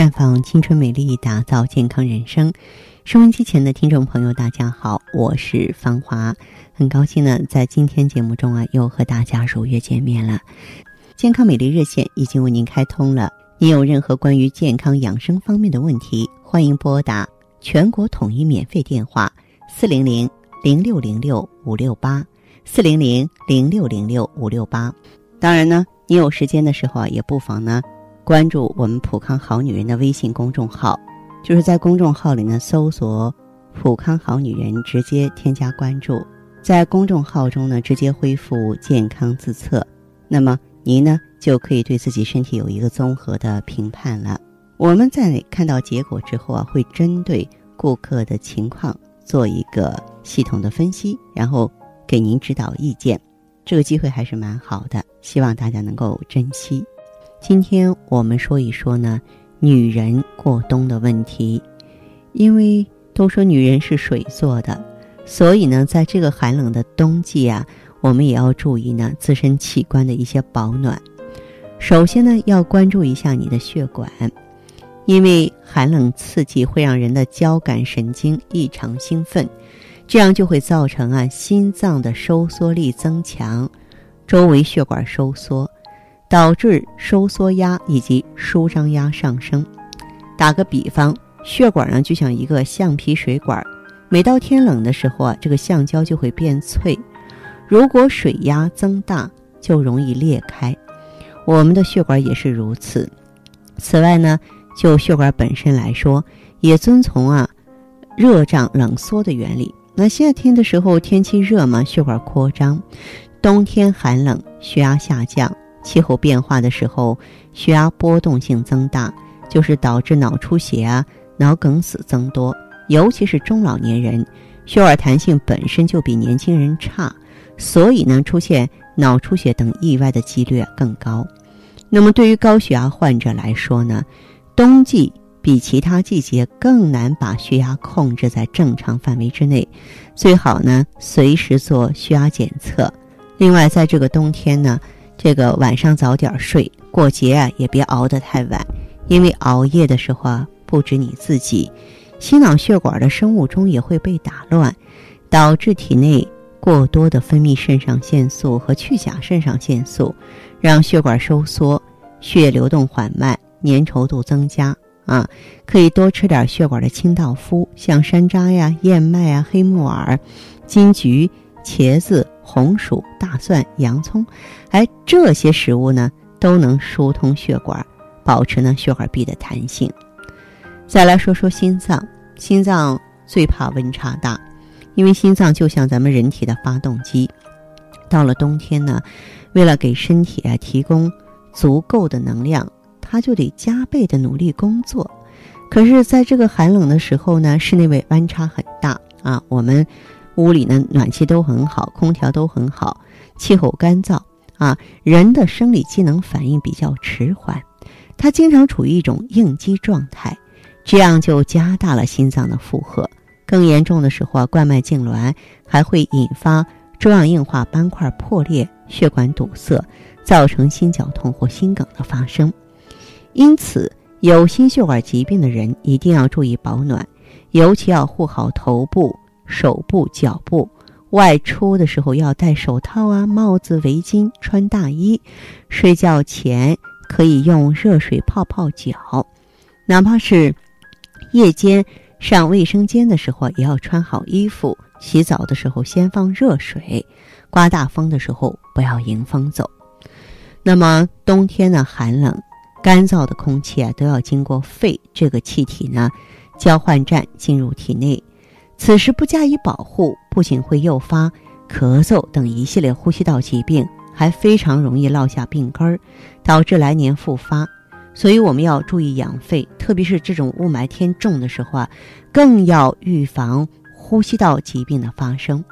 绽放青春美丽，打造健康人生。收音机前的听众朋友，大家好，我是芳华，很高兴呢，在今天节目中啊，又和大家如约见面了。健康美丽热线已经为您开通了，您有任何关于健康养生方面的问题，欢迎拨打全国统一免费电话四零零零六零六五六八四零零零六零六五六八。当然呢，你有时间的时候啊，也不妨呢。关注我们普康好女人的微信公众号，就是在公众号里呢搜索“普康好女人”，直接添加关注，在公众号中呢直接恢复健康自测，那么您呢就可以对自己身体有一个综合的评判了。我们在看到结果之后啊，会针对顾客的情况做一个系统的分析，然后给您指导意见。这个机会还是蛮好的，希望大家能够珍惜。今天我们说一说呢，女人过冬的问题。因为都说女人是水做的，所以呢，在这个寒冷的冬季啊，我们也要注意呢自身器官的一些保暖。首先呢，要关注一下你的血管，因为寒冷刺激会让人的交感神经异常兴奋，这样就会造成啊心脏的收缩力增强，周围血管收缩。导致收缩压以及舒张压上升。打个比方，血管呢就像一个橡皮水管，每到天冷的时候啊，这个橡胶就会变脆。如果水压增大，就容易裂开。我们的血管也是如此。此外呢，就血管本身来说，也遵从啊热胀冷缩的原理。那夏天的时候天气热嘛，血管扩张；冬天寒冷，血压下降。气候变化的时候，血压波动性增大，就是导致脑出血啊、脑梗死增多。尤其是中老年人，血管弹性本身就比年轻人差，所以呢，出现脑出血等意外的几率更高。那么，对于高血压患者来说呢，冬季比其他季节更难把血压控制在正常范围之内，最好呢随时做血压检测。另外，在这个冬天呢。这个晚上早点睡，过节啊也别熬得太晚，因为熬夜的时候啊，不止你自己，心脑血管的生物钟也会被打乱，导致体内过多的分泌肾上腺素和去甲肾上腺素，让血管收缩，血液流动缓慢，粘稠度增加啊。可以多吃点血管的清道夫，像山楂呀、燕麦啊、黑木耳、金桔。茄子、红薯、大蒜、洋葱，哎，这些食物呢都能疏通血管，保持呢血管壁的弹性。再来说说心脏，心脏最怕温差大，因为心脏就像咱们人体的发动机。到了冬天呢，为了给身体啊提供足够的能量，它就得加倍的努力工作。可是，在这个寒冷的时候呢，室内外温差很大啊，我们。屋里呢，暖气都很好，空调都很好，气候干燥啊，人的生理机能反应比较迟缓，他经常处于一种应激状态，这样就加大了心脏的负荷。更严重的时候啊，冠脉痉挛还会引发粥样硬化斑块破裂、血管堵塞，造成心绞痛或心梗的发生。因此，有心血管疾病的人一定要注意保暖，尤其要护好头部。手部、脚部，外出的时候要戴手套啊、帽子、围巾，穿大衣。睡觉前可以用热水泡泡脚，哪怕是夜间上卫生间的时候，也要穿好衣服。洗澡的时候先放热水，刮大风的时候不要迎风走。那么冬天呢，寒冷、干燥的空气啊，都要经过肺这个气体呢交换站进入体内。此时不加以保护，不仅会诱发咳嗽等一系列呼吸道疾病，还非常容易落下病根儿，导致来年复发。所以我们要注意养肺，特别是这种雾霾天重的时候啊，更要预防呼吸道疾病的发生。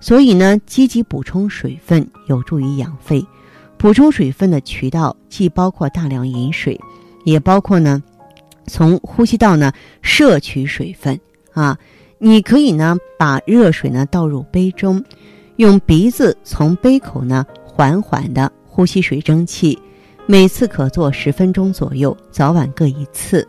所以呢，积极补充水分有助于养肺。补充水分的渠道既包括大量饮水，也包括呢，从呼吸道呢摄取水分啊。你可以呢，把热水呢倒入杯中，用鼻子从杯口呢缓缓的呼吸水蒸气，每次可做十分钟左右，早晚各一次。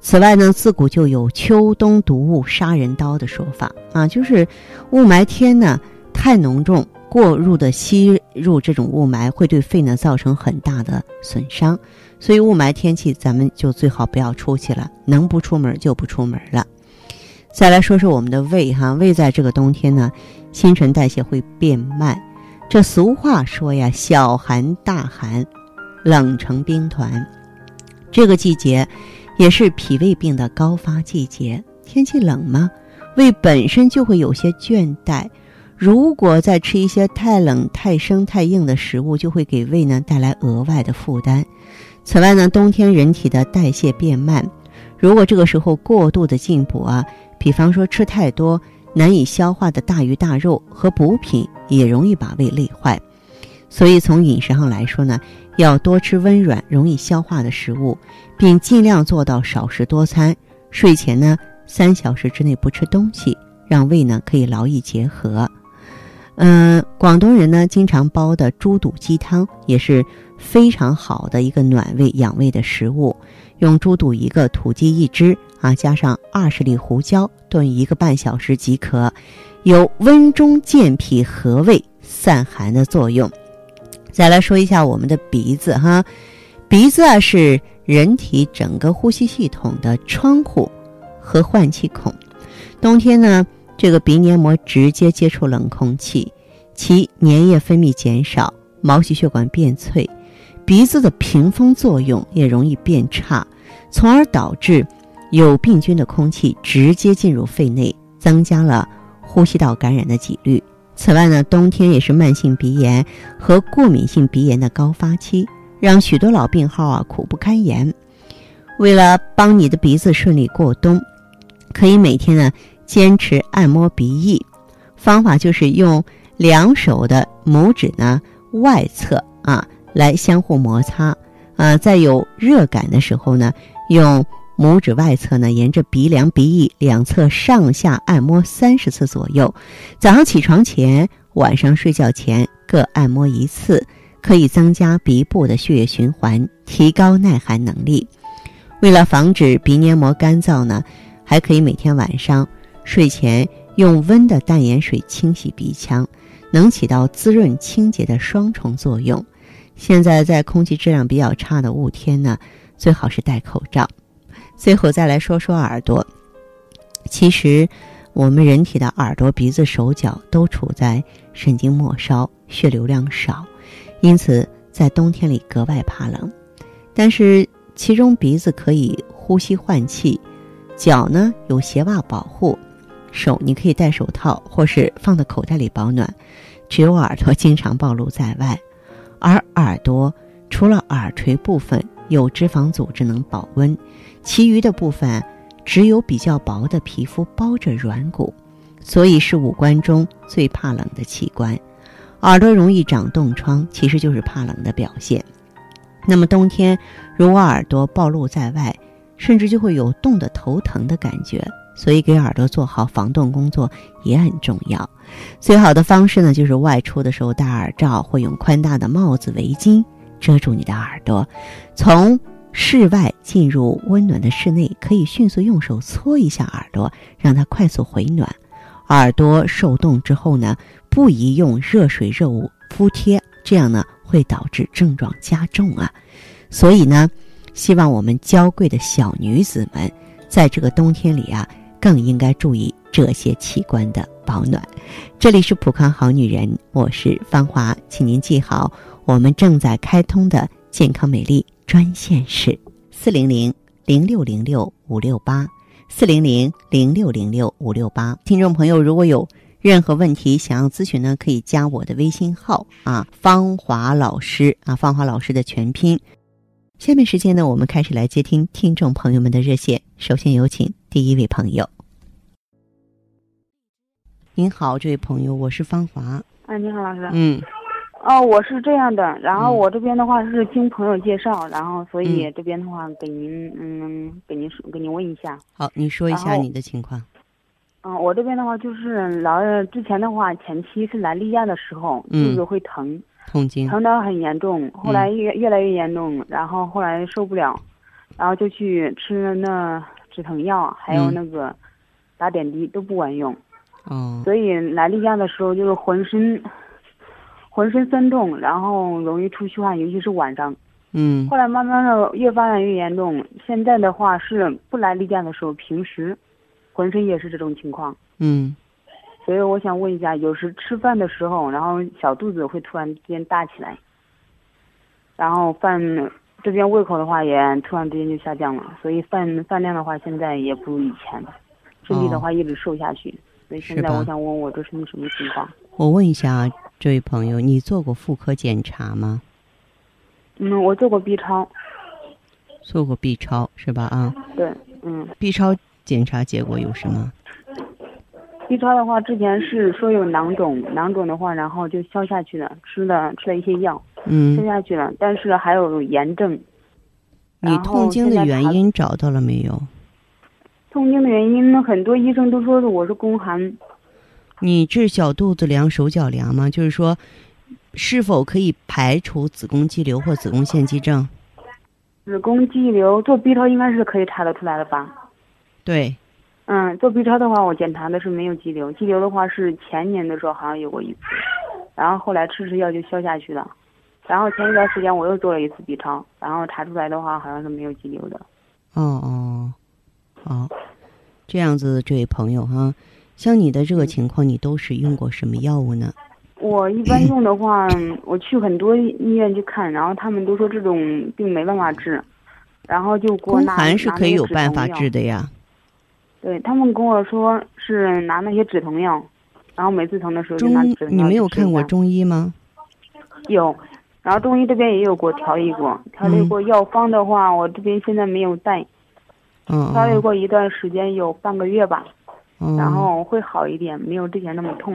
此外呢，自古就有“秋冬毒雾杀人刀”的说法啊，就是雾霾天呢太浓重，过入的吸入这种雾霾会对肺呢造成很大的损伤，所以雾霾天气咱们就最好不要出去了，能不出门就不出门了。再来说说我们的胃哈，胃在这个冬天呢，新陈代谢会变慢。这俗话说呀，“小寒大寒，冷成冰团”，这个季节。也是脾胃病的高发季节，天气冷吗？胃本身就会有些倦怠，如果再吃一些太冷、太生、太硬的食物，就会给胃呢带来额外的负担。此外呢，冬天人体的代谢变慢，如果这个时候过度的进补啊，比方说吃太多难以消化的大鱼大肉和补品，也容易把胃累坏。所以从饮食上来说呢。要多吃温软、容易消化的食物，并尽量做到少食多餐。睡前呢，三小时之内不吃东西，让胃呢可以劳逸结合。嗯，广东人呢经常煲的猪肚鸡汤也是非常好的一个暖胃养胃的食物。用猪肚一个，土鸡一只啊，加上二十粒胡椒炖一个半小时即可，有温中健脾、和胃散寒的作用。再来说一下我们的鼻子哈，鼻子啊是人体整个呼吸系统的窗户和换气孔。冬天呢，这个鼻黏膜直接接触冷空气，其粘液分泌减少，毛细血管变脆，鼻子的屏风作用也容易变差，从而导致有病菌的空气直接进入肺内，增加了呼吸道感染的几率。此外呢，冬天也是慢性鼻炎和过敏性鼻炎的高发期，让许多老病号啊苦不堪言。为了帮你的鼻子顺利过冬，可以每天呢坚持按摩鼻翼。方法就是用两手的拇指呢外侧啊来相互摩擦，啊，在有热感的时候呢用。拇指外侧呢，沿着鼻梁、鼻翼两侧上下按摩三十次左右。早上起床前、晚上睡觉前各按摩一次，可以增加鼻部的血液循环，提高耐寒能力。为了防止鼻黏膜干燥呢，还可以每天晚上睡前用温的淡盐水清洗鼻腔，能起到滋润清洁的双重作用。现在在空气质量比较差的雾天呢，最好是戴口罩。最后再来说说耳朵。其实，我们人体的耳朵、鼻子、手脚都处在神经末梢，血流量少，因此在冬天里格外怕冷。但是，其中鼻子可以呼吸换气，脚呢有鞋袜保护，手你可以戴手套或是放到口袋里保暖。只有耳朵经常暴露在外，而耳朵除了耳垂部分有脂肪组织能保温。其余的部分只有比较薄的皮肤包着软骨，所以是五官中最怕冷的器官。耳朵容易长冻疮，其实就是怕冷的表现。那么冬天如果耳朵暴露在外，甚至就会有冻得头疼的感觉。所以给耳朵做好防冻工作也很重要。最好的方式呢，就是外出的时候戴耳罩，或用宽大的帽子、围巾遮住你的耳朵。从室外进入温暖的室内，可以迅速用手搓一下耳朵，让它快速回暖。耳朵受冻之后呢，不宜用热水热物敷贴，这样呢会导致症状加重啊。所以呢，希望我们娇贵的小女子们，在这个冬天里啊，更应该注意这些器官的保暖。这里是普康好女人，我是芳华，请您记好，我们正在开通的健康美丽。专线是四零零零六零六五六八，四零零零六零六五六八。听众朋友，如果有任何问题想要咨询呢，可以加我的微信号啊，芳华老师啊，芳华老师的全拼。下面时间呢，我们开始来接听听众朋友们的热线。首先有请第一位朋友。您好，这位朋友，我是芳华。哎，你好，老师。嗯。哦，我是这样的，然后我这边的话是经朋友介绍，然后所以这边的话给您，嗯，给您说，给您问一下。好，你说一下你的情况。嗯，我这边的话就是老之前的话前期是来例假的时候，肚子会疼，痛经，疼得很严重，后来越越来越严重，然后后来受不了，然后就去吃了那止疼药，还有那个打点滴都不管用。哦。所以来例假的时候就是浑身浑身酸痛，然后容易出虚汗，尤其是晚上。嗯。后来慢慢的越发展越严重，现在的话是不来例假的时候，平时浑身也是这种情况。嗯。所以我想问一下，有时吃饭的时候，然后小肚子会突然之间大起来，然后饭这边胃口的话也突然之间就下降了，所以饭饭量的话现在也不如以前了，身体的话一直瘦下去，所以现在我想问我这是什么情况？我问一下啊，这位朋友，你做过妇科检查吗？嗯，我做过 B 超。做过 B 超是吧？啊。对，嗯。B 超检查结果有什么？B 超的话，之前是说有囊肿，囊肿的话，然后就消下去了，吃了吃了一些药，嗯，消下去了，但是还有炎症。你痛经的原因找到了没有？痛经的原因，很多医生都说是我是宫寒。你治小肚子凉、手脚凉吗？就是说，是否可以排除子宫肌瘤或子宫腺肌症？子宫肌瘤做 B 超应该是可以查得出来的吧？对。嗯，做 B 超的话，我检查的是没有肌瘤，肌瘤的话是前年的时候好像有过一次，然后后来吃吃药就消下去了，然后前一段时间我又做了一次 B 超，然后查出来的话好像是没有肌瘤的。哦哦，哦，这样子，这位朋友哈，像你的这个情况，你都是用过什么药物呢？我一般用的话，我去很多医院去看，然后他们都说这种病没办法治，然后就给我拿宫寒是可以有办法治的呀。对他们跟我说是拿那些止疼药，然后每次疼的时候就拿止疼药。你没有看过中医吗？有，然后中医这边也有给我调理过，调理过药方的话，我这边现在没有带。嗯。调理过一段时间，有半个月吧。嗯。然后会好一点，没有之前那么痛。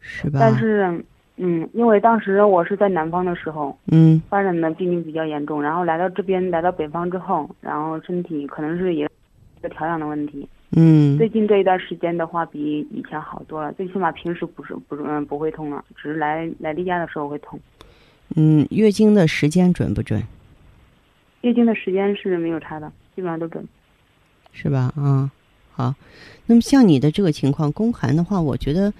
是吧？但是，嗯，因为当时我是在南方的时候，嗯，发展的病情比较严重，然后来到这边，来到北方之后，然后身体可能是也一个调养的问题。嗯，最近这一段时间的话，比以前好多了。最起码平时不是不是嗯不会痛了，只是来来例假的时候会痛。嗯，月经的时间准不准？月经的时间是没有差的，基本上都准。是吧？啊，好。那么像你的这个情况，宫寒的话，我觉得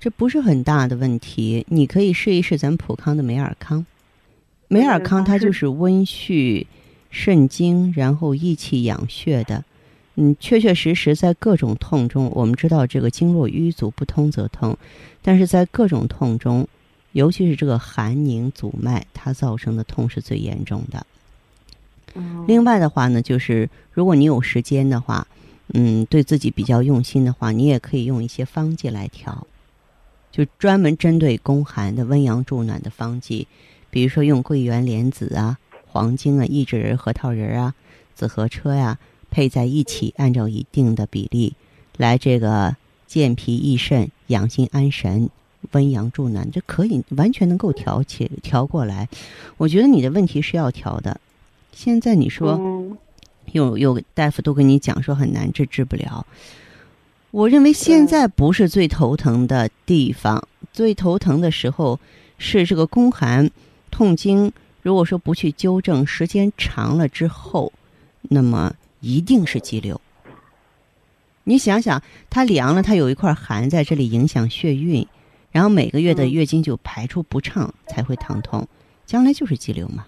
这不是很大的问题。你可以试一试咱普康的美尔康。美尔康它就是温煦肾经，然后益气养血的。嗯，确确实实在各种痛中，我们知道这个经络瘀阻不通则痛，但是在各种痛中，尤其是这个寒凝阻脉，它造成的痛是最严重的。嗯。另外的话呢，就是如果你有时间的话，嗯，对自己比较用心的话，你也可以用一些方剂来调，就专门针对宫寒的温阳助暖的方剂，比如说用桂圆、莲子啊、黄精啊、益智仁、核桃仁啊、紫河车呀。配在一起，按照一定的比例来，这个健脾益肾、养心安神、温阳助暖，这可以完全能够调起调过来。我觉得你的问题是要调的。现在你说有有大夫都跟你讲说很难治，治不了。我认为现在不是最头疼的地方，最头疼的时候是这个宫寒痛经。如果说不去纠正，时间长了之后，那么。一定是肌瘤。你想想，它凉了，它有一块寒在这里影响血运，然后每个月的月经就排出不畅，才会疼痛，将来就是肌瘤嘛。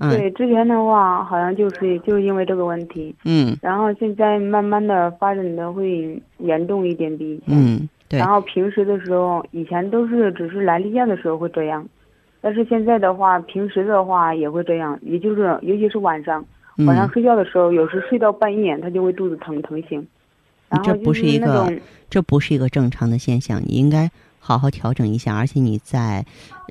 嗯，对，之前的话好像就是就是因为这个问题。嗯。然后现在慢慢的发展的会严重一点，比以前。嗯，对。然后平时的时候，以前都是只是来例假的时候会这样，但是现在的话，平时的话也会这样，也就是尤其是晚上。晚上睡觉的时候，有时睡到半夜，他就会肚子疼疼醒。这不是一个，这不是一个正常的现象。你应该好好调整一下，而且你在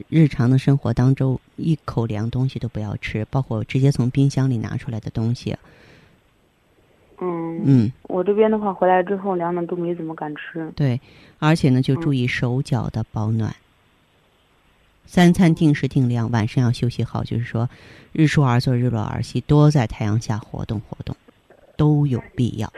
日常的生活当中，一口凉东西都不要吃，包括直接从冰箱里拿出来的东西。嗯嗯，我这边的话，回来之后凉的都没怎么敢吃。对，而且呢，就注意手脚的保暖。三餐定时定量，晚上要休息好。就是说，日出而作，日落而息，多在太阳下活动活动，都有必要。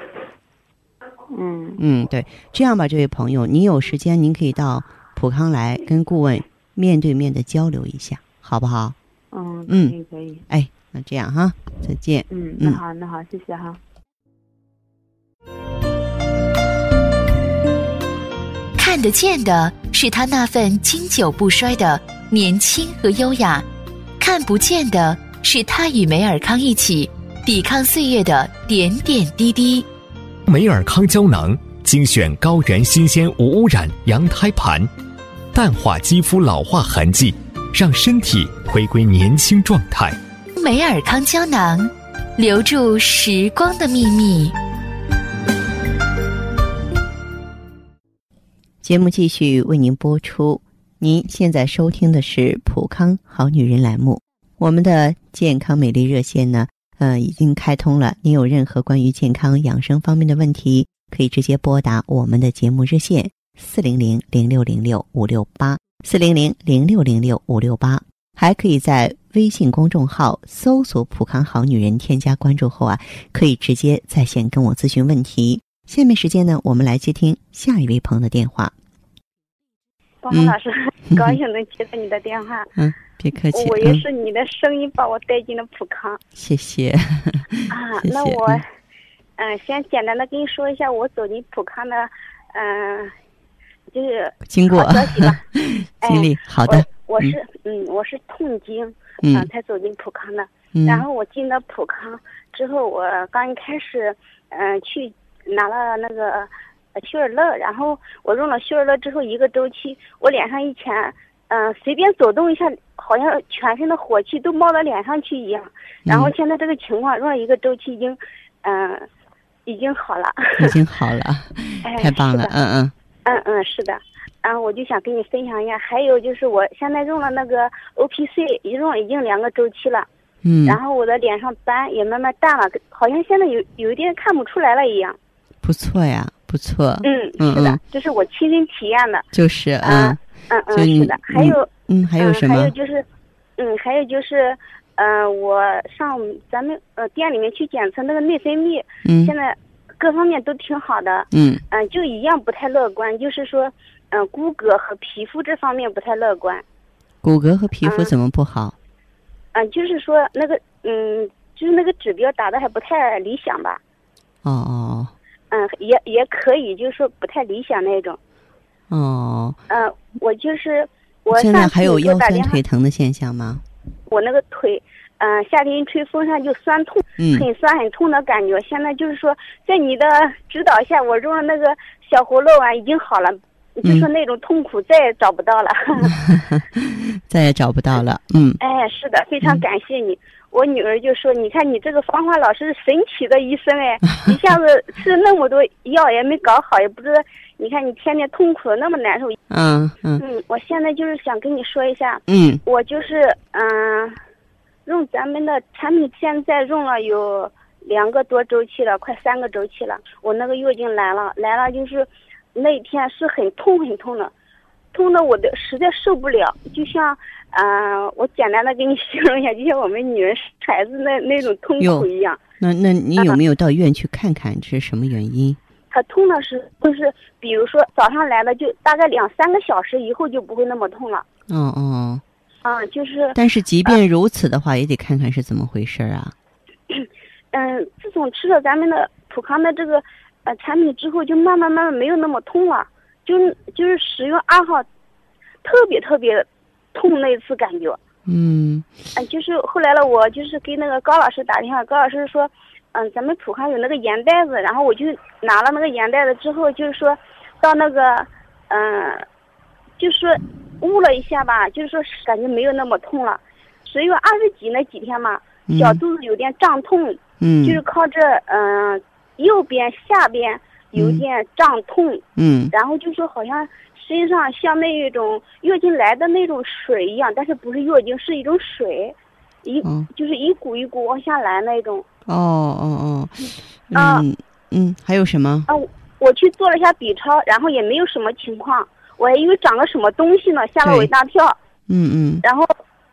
嗯嗯，对，这样吧，这位朋友，你有时间您可以到普康来跟顾问面对面的交流一下，好不好？嗯嗯，可以可以。哎，那这样哈，再见。嗯，那好那好，谢谢哈。看得见的是他那份经久不衰的年轻和优雅，看不见的是他与梅尔康一起抵抗岁月的点点滴滴。梅尔康胶囊精选高原新鲜无污染羊胎盘，淡化肌肤老化痕迹，让身体回归年轻状态。美尔康胶囊，留住时光的秘密。节目继续为您播出。您现在收听的是《普康好女人》栏目。我们的健康美丽热线呢，呃，已经开通了。您有任何关于健康养生方面的问题，可以直接拨打我们的节目热线四零零零六零六五六八四零零零六零六五六八。还可以在微信公众号搜索“普康好女人”，添加关注后啊，可以直接在线跟我咨询问题。下面时间呢，我们来接听下一位朋友的电话。宝红老师，高兴能接到你的电话。嗯，别客气。我也是你的声音把我带进了普康。谢谢。啊，那我，嗯，先简单的跟你说一下我走进普康的，嗯，就是经过消息吧。经历好的。我是嗯，我是痛经，嗯，才走进普康的。然后我进了普康之后，我刚一开始，嗯，去拿了那个秀尔乐，然后我用了秀尔乐之后，一个周期，我脸上以前，嗯，随便走动一下，好像全身的火气都冒到脸上去一样。然后现在这个情况用了一个周期，已经，嗯，已经好了。已经 好了，太棒了，嗯嗯。嗯嗯，是的。然后我就想跟你分享一下，还有就是我现在用了那个 O P C，一用已经两个周期了，嗯，然后我的脸上斑也慢慢淡了，好像现在有有一点看不出来了一样。不错呀，不错。嗯，是的，这是我亲身体验的。就是，啊嗯嗯，是的。还有，嗯，还有什么？还有就是，嗯，还有就是，嗯，我上咱们呃店里面去检测那个内分泌，嗯，现在各方面都挺好的，嗯嗯，就一样不太乐观，就是说。嗯，骨骼和皮肤这方面不太乐观。骨骼和皮肤怎么不好？嗯，就是说那个，嗯，就是那个指标打的还不太理想吧。哦哦。嗯，也也可以，就是说不太理想那种。哦。嗯，我就是我现在还有腰酸腿疼的现象吗？我那个腿，嗯，夏天一吹风扇就酸痛，很酸很痛的感觉。现在就是说，在你的指导下，我用了那个小葫芦丸，已经好了。就说那种痛苦再也找不到了，再也找不到了。嗯，哎，是的，非常感谢你。我女儿就说：“你看你这个方法老师神奇的医生哎，一下子吃那么多药也没搞好，也不知道。你看你天天痛苦的那么难受。”嗯嗯。嗯，我现在就是想跟你说一下。嗯。我就是嗯，用咱们的产品，现在用了有两个多周期了，快三个周期了。我那个月经来了，来了就是。那一天是很痛很痛的，痛的我的实在受不了，就像，嗯，我简单的给你形容一下，就像我们女人生孩子那那种痛苦一样。那那你有没有到医院去看看这是什么原因？他痛的是就是，比如说早上来了，就大概两三个小时以后就不会那么痛了。哦哦。啊，就是。但是即便如此的话，也得看看是怎么回事啊。嗯，自从吃了咱们的普康的这个。呃，产品之后就慢慢慢慢没有那么痛了，就就是使用二号，特别特别痛那次感觉。嗯。嗯，就是后来了，我就是给那个高老师打电话，高老师说，嗯，咱们普康有那个盐袋子，然后我就拿了那个盐袋子之后，就是说到那个，嗯，就说捂了一下吧，就是说感觉没有那么痛了。十月二十几那几天嘛，小肚子有点胀痛，嗯，就是靠这，嗯。右边下边有点胀痛，嗯，然后就说好像身上像那一种月经来的那种水一样，但是不是月经，是一种水，一就是一股一股往下来那种。哦哦哦，嗯嗯，还有什么？啊，我去做了一下 B 超，然后也没有什么情况，我还以为长了什么东西呢，吓了我一大跳。嗯嗯。然后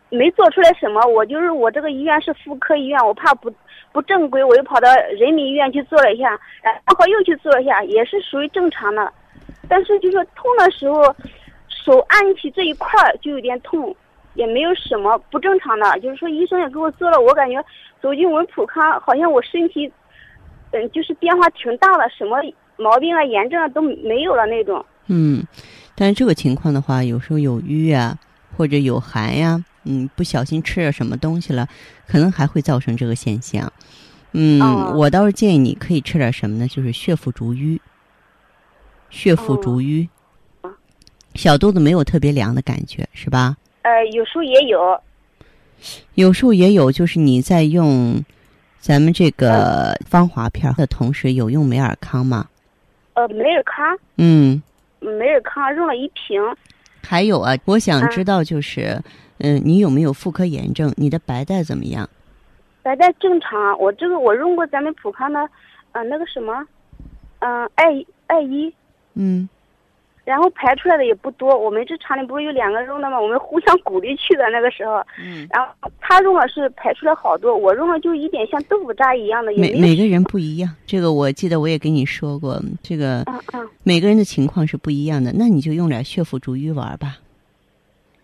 没做出来什么，我就是我这个医院是妇科医院，我怕不。不正规，我又跑到人民医院去做了一下，然后又去做了一下，也是属于正常的。但是就说痛的时候，手按起这一块儿就有点痛，也没有什么不正常的。就是说医生也给我做了，我感觉走进我们普康，好像我身体，嗯，就是变化挺大的，什么毛病啊、炎症啊都没有了那种。嗯，但是这个情况的话，有时候有瘀啊，或者有寒呀，嗯，不小心吃了什么东西了，可能还会造成这个现象。嗯，我倒是建议你可以吃点什么呢？就是血府逐瘀。血府逐瘀，小肚子没有特别凉的感觉，是吧？呃，有时候也有。有时候也有，就是你在用咱们这个芳华片的同时，有用美尔康吗？呃，美尔康。嗯。美尔康用了一瓶。还有啊，我想知道就是，嗯，你有没有妇科炎症？你的白带怎么样？白带正常，我这个我用过咱们普康的，呃，那个什么，嗯，艾艾依。嗯。然后排出来的也不多，我们这厂里不是有两个用的吗？我们互相鼓励去的那个时候。嗯。然后他用了是排出来好多，我用了就一点像豆腐渣一样的。每每个人不一样，这个我记得我也跟你说过，这个每个人的情况是不一样的。那你就用点血府逐瘀丸吧。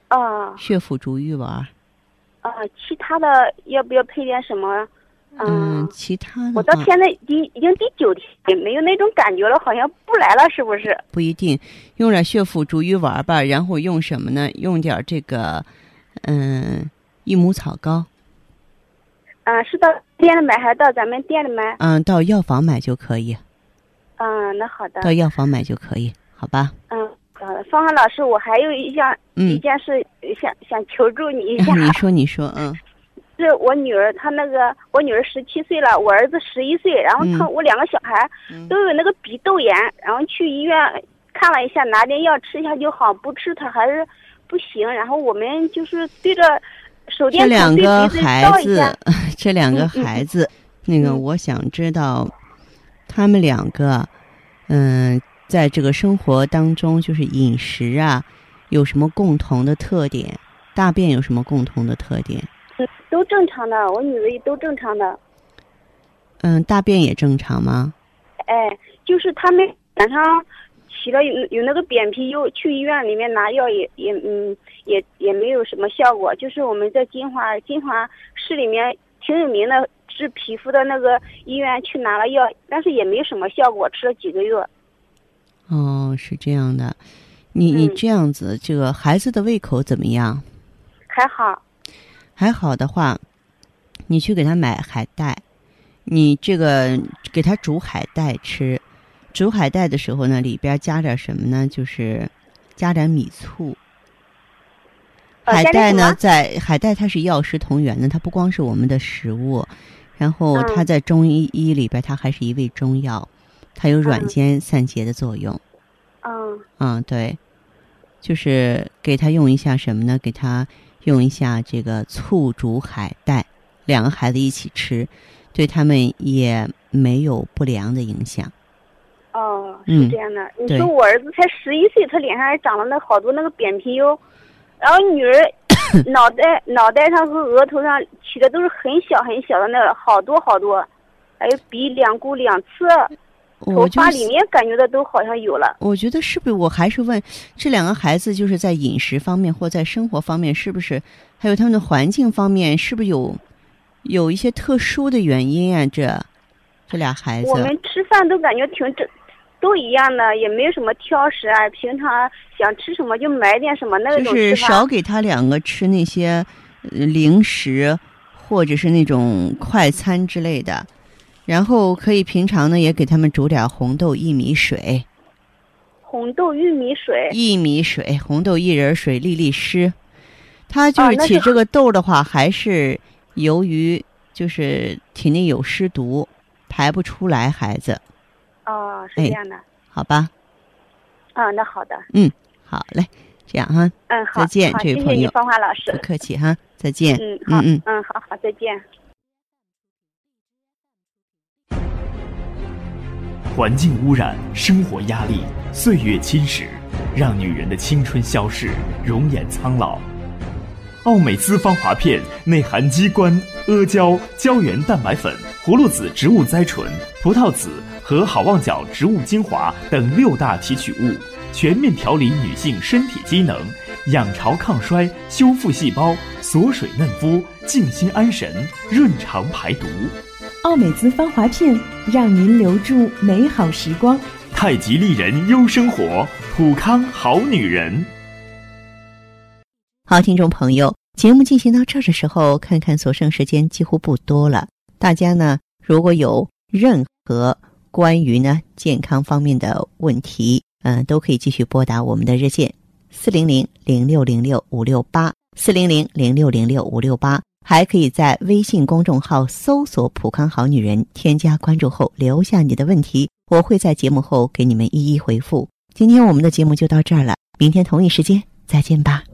啊。血府逐瘀丸。啊，其他的要不要配点什么？嗯，其他的我到现在第已经第九天也没有那种感觉了，好像不来了，是不是？不一定，用点血府逐瘀丸吧，然后用什么呢？用点这个，嗯，益母草膏。嗯，是到店里买还是到咱们店里买？嗯，到药房买就可以。嗯，那好的。到药房买就可以，好吧？嗯，好的。芳芳老师，我还有一项一件事想想求助你一下。你说，你说，嗯。是我女儿，她那个我女儿十七岁了，我儿子十一岁，然后他我两个小孩都有那个鼻窦炎，然后去医院看了一下，拿点药吃一下就好，不吃他还是不行。然后我们就是对着手电筒对鼻子照一下。这两个孩子，那个我想知道，他们两个，嗯，在这个生活当中，就是饮食啊，有什么共同的特点？大便有什么共同的特点？都正常的，我女儿都正常的。嗯，大便也正常吗？哎，就是他们晚上起了有有那个扁皮疣，去医院里面拿药也也嗯也也没有什么效果。就是我们在金华金华市里面挺有名的治皮肤的那个医院去拿了药，但是也没什么效果，吃了几个月。哦，是这样的，你你这样子，这个孩子的胃口怎么样？还好。还好的话，你去给他买海带，你这个给他煮海带吃。煮海带的时候呢，里边加点什么呢？就是加点米醋。海带呢，在海带它是药食同源的，它不光是我们的食物，然后它在中医医里边，它还是一味中药，它有软坚散结的作用。嗯。嗯，对，就是给他用一下什么呢？给他。用一下这个醋煮海带，两个孩子一起吃，对他们也没有不良的影响。哦，是这样的。你说我儿子才十一岁，他脸上还长了那好多那个扁皮疣，然后女儿 脑袋脑袋上和额头上起的都是很小很小的那好多好多，还有鼻两股两次。头发里面感觉的都好像有了。我觉得是不是？我还是问这两个孩子，就是在饮食方面或在生活方面，是不是还有他们的环境方面，是不是有有一些特殊的原因啊？这这俩孩子，我们吃饭都感觉挺正，都一样的，也没有什么挑食啊。平常想吃什么就买点什么那种就是少给他两个吃那些零食或者是那种快餐之类的。然后可以平常呢也给他们煮点红豆薏米水，红豆薏米水，薏米水，红豆薏仁水，利利湿。他就是起这个痘的话，还是由于就是体内有湿毒，排不出来。孩子，哦，是这样的，好吧。啊，那好的。嗯，好嘞，这样哈。嗯，好，再见，这位朋友。谢谢，芳华老师。不客气哈，再见。嗯，好，嗯嗯，好好，再见。环境污染、生活压力、岁月侵蚀，让女人的青春消逝，容颜苍老。奥美姿芳华片内含鸡冠、阿胶、胶原蛋白粉、葫芦籽植物甾醇、葡萄籽和好望角植物精华等六大提取物，全面调理女性身体机能，养巢抗衰，修复细胞，锁水嫩肤，静心安神，润肠排毒。奥美姿芳华片，让您留住美好时光。太极丽人优生活，普康好女人。好，听众朋友，节目进行到这儿的时候，看看所剩时间几乎不多了。大家呢，如果有任何关于呢健康方面的问题，嗯，都可以继续拨打我们的热线四零零零六零六五六八四零零零六零六五六八，还可以在微信公众号搜索“普康好女人”，添加关注后留下你的问题，我会在节目后给你们一一回复。今天我们的节目就到这儿了，明天同一时间再见吧。